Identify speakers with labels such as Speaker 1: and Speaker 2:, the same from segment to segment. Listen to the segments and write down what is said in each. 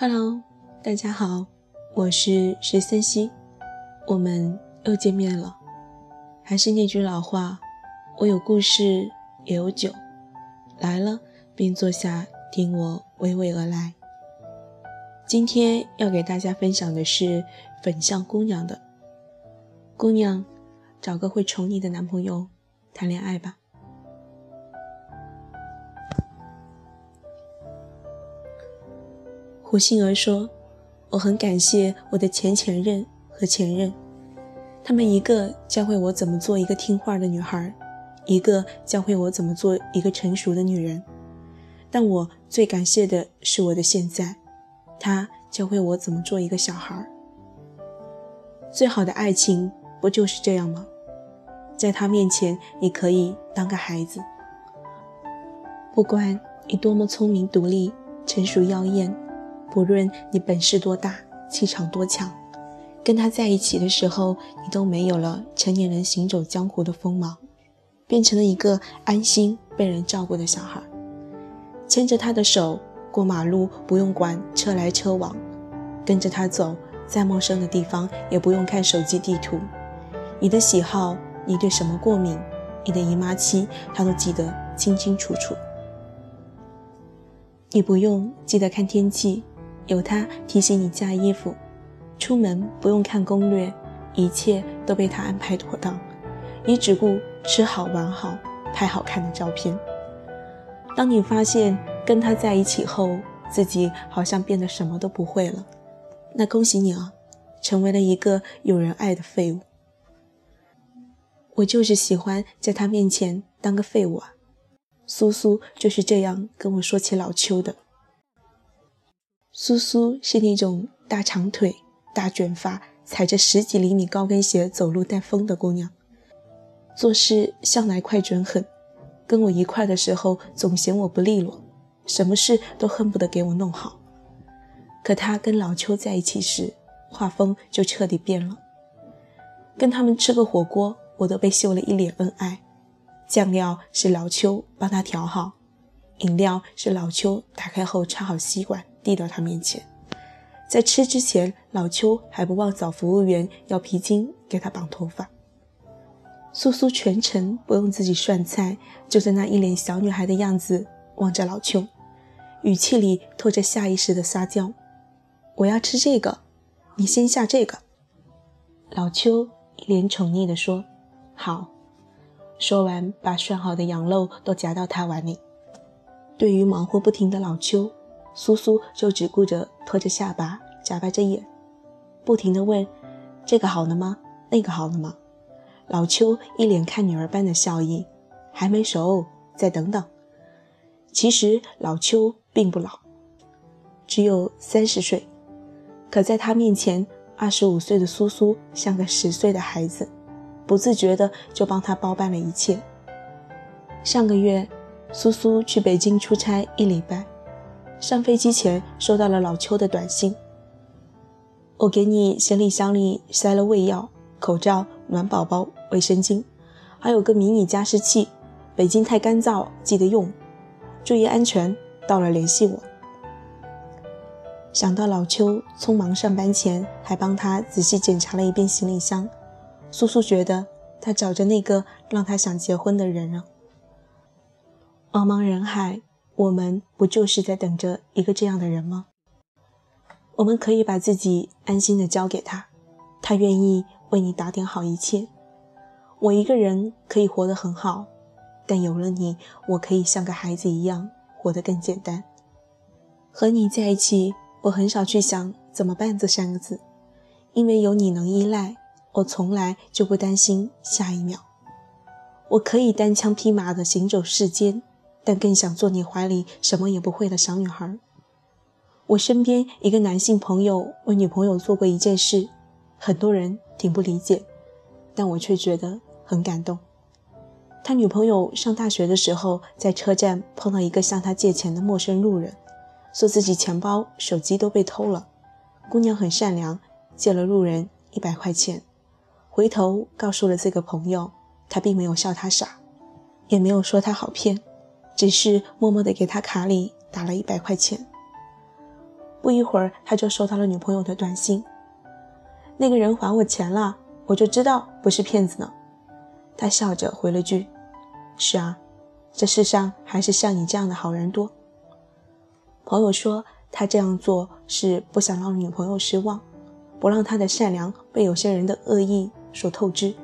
Speaker 1: Hello，大家好，我是十三溪，我们又见面了。还是那句老话，我有故事，也有酒，来了便坐下，听我娓娓而来。今天要给大家分享的是粉象姑娘的姑娘，找个会宠你的男朋友谈恋爱吧。胡杏儿说：“我很感谢我的前前任和前任，他们一个教会我怎么做一个听话的女孩，一个教会我怎么做一个成熟的女人。但我最感谢的是我的现在，他教会我怎么做一个小孩。最好的爱情不就是这样吗？在他面前，你可以当个孩子，不管你多么聪明、独立、成熟、妖艳。”不论你本事多大，气场多强，跟他在一起的时候，你都没有了成年人行走江湖的锋芒，变成了一个安心被人照顾的小孩。牵着他的手过马路，不用管车来车往；跟着他走，在陌生的地方也不用看手机地图。你的喜好，你对什么过敏，你的姨妈期，他都记得清清楚楚。你不用记得看天气。有他提醒你加衣服，出门不用看攻略，一切都被他安排妥当。你只顾吃好玩好，拍好看的照片。当你发现跟他在一起后，自己好像变得什么都不会了，那恭喜你啊，成为了一个有人爱的废物。我就是喜欢在他面前当个废物啊。苏苏就是这样跟我说起老邱的。苏苏是那种大长腿、大卷发，踩着十几厘米高跟鞋走路带风的姑娘，做事向来快准狠。跟我一块的时候，总嫌我不利落，什么事都恨不得给我弄好。可她跟老邱在一起时，画风就彻底变了。跟他们吃个火锅，我都被秀了一脸恩爱。酱料是老邱帮他调好，饮料是老邱打开后插好吸管。递到他面前，在吃之前，老邱还不忘找服务员要皮筋给他绑头发。苏苏全程不用自己涮菜，就在那一脸小女孩的样子望着老邱，语气里透着下意识的撒娇：“我要吃这个，你先下这个。”老邱一脸宠溺地说：“好。”说完，把涮好的羊肉都夹到他碗里。对于忙活不停的老邱。苏苏就只顾着拖着下巴，眨巴着眼，不停地问：“这个好了吗？那个好了吗？”老邱一脸看女儿般的笑意：“还没熟，再等等。”其实老邱并不老，只有三十岁，可在他面前，二十五岁的苏苏像个十岁的孩子，不自觉的就帮他包办了一切。上个月，苏苏去北京出差一礼拜。上飞机前收到了老邱的短信：“我给你行李箱里塞了胃药、口罩、暖宝宝、卫生巾，还有个迷你加湿器。北京太干燥，记得用，注意安全。到了联系我。”想到老邱匆忙上班前还帮他仔细检查了一遍行李箱，苏苏觉得他找着那个让他想结婚的人了。茫茫人海。我们不就是在等着一个这样的人吗？我们可以把自己安心的交给他，他愿意为你打点好一切。我一个人可以活得很好，但有了你，我可以像个孩子一样活得更简单。和你在一起，我很少去想怎么办这三个字，因为有你能依赖，我从来就不担心下一秒。我可以单枪匹马的行走世间。但更想做你怀里什么也不会的小女孩。我身边一个男性朋友为女朋友做过一件事，很多人挺不理解，但我却觉得很感动。他女朋友上大学的时候，在车站碰到一个向他借钱的陌生路人，说自己钱包、手机都被偷了。姑娘很善良，借了路人一百块钱，回头告诉了这个朋友，他并没有笑他傻，也没有说他好骗。只是默默地给他卡里打了一百块钱。不一会儿，他就收到了女朋友的短信。那个人还我钱了，我就知道不是骗子呢。他笑着回了句：“是啊，这世上还是像你这样的好人多。”朋友说他这样做是不想让女朋友失望，不让他的善良被有些人的恶意所透支。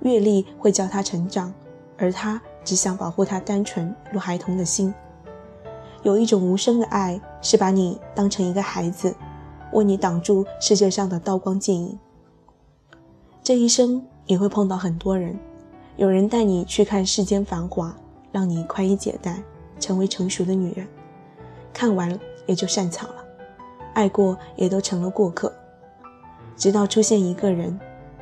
Speaker 1: 阅历会教他成长，而他只想保护他单纯如孩童的心。有一种无声的爱，是把你当成一个孩子，为你挡住世界上的刀光剑影。这一生你会碰到很多人，有人带你去看世间繁华，让你宽衣解带，成为成熟的女人。看完也就散场了，爱过也都成了过客。直到出现一个人，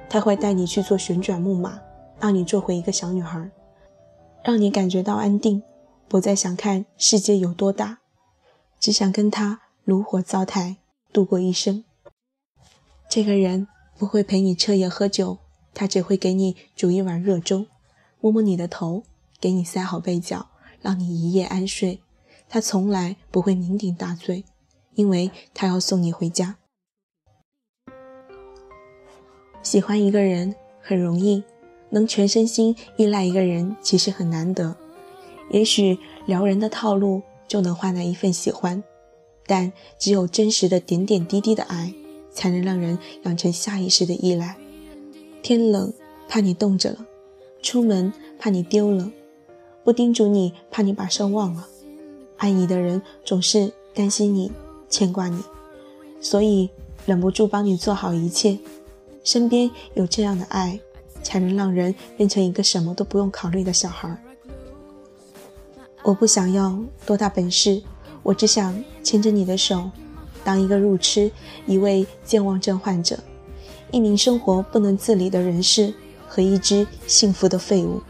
Speaker 1: 他会带你去做旋转木马，让你做回一个小女孩，让你感觉到安定。不再想看世界有多大，只想跟他炉火灶台度过一生。这个人不会陪你彻夜喝酒，他只会给你煮一碗热粥，摸摸你的头，给你塞好被角，让你一夜安睡。他从来不会酩酊大醉，因为他要送你回家。喜欢一个人很容易，能全身心依赖一个人其实很难得。也许撩人的套路就能换来一份喜欢，但只有真实的点点滴滴的爱，才能让人养成下意识的依赖。天冷怕你冻着了，出门怕你丢了，不叮嘱你怕你把事忘了。爱你的人总是担心你，牵挂你，所以忍不住帮你做好一切。身边有这样的爱，才能让人变成一个什么都不用考虑的小孩。我不想要多大本事，我只想牵着你的手，当一个路痴，一位健忘症患者，一名生活不能自理的人士和一只幸福的废物。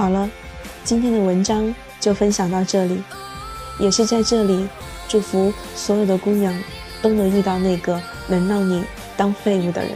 Speaker 1: 好了，今天的文章就分享到这里，也是在这里祝福所有的姑娘都能遇到那个能让你当废物的人。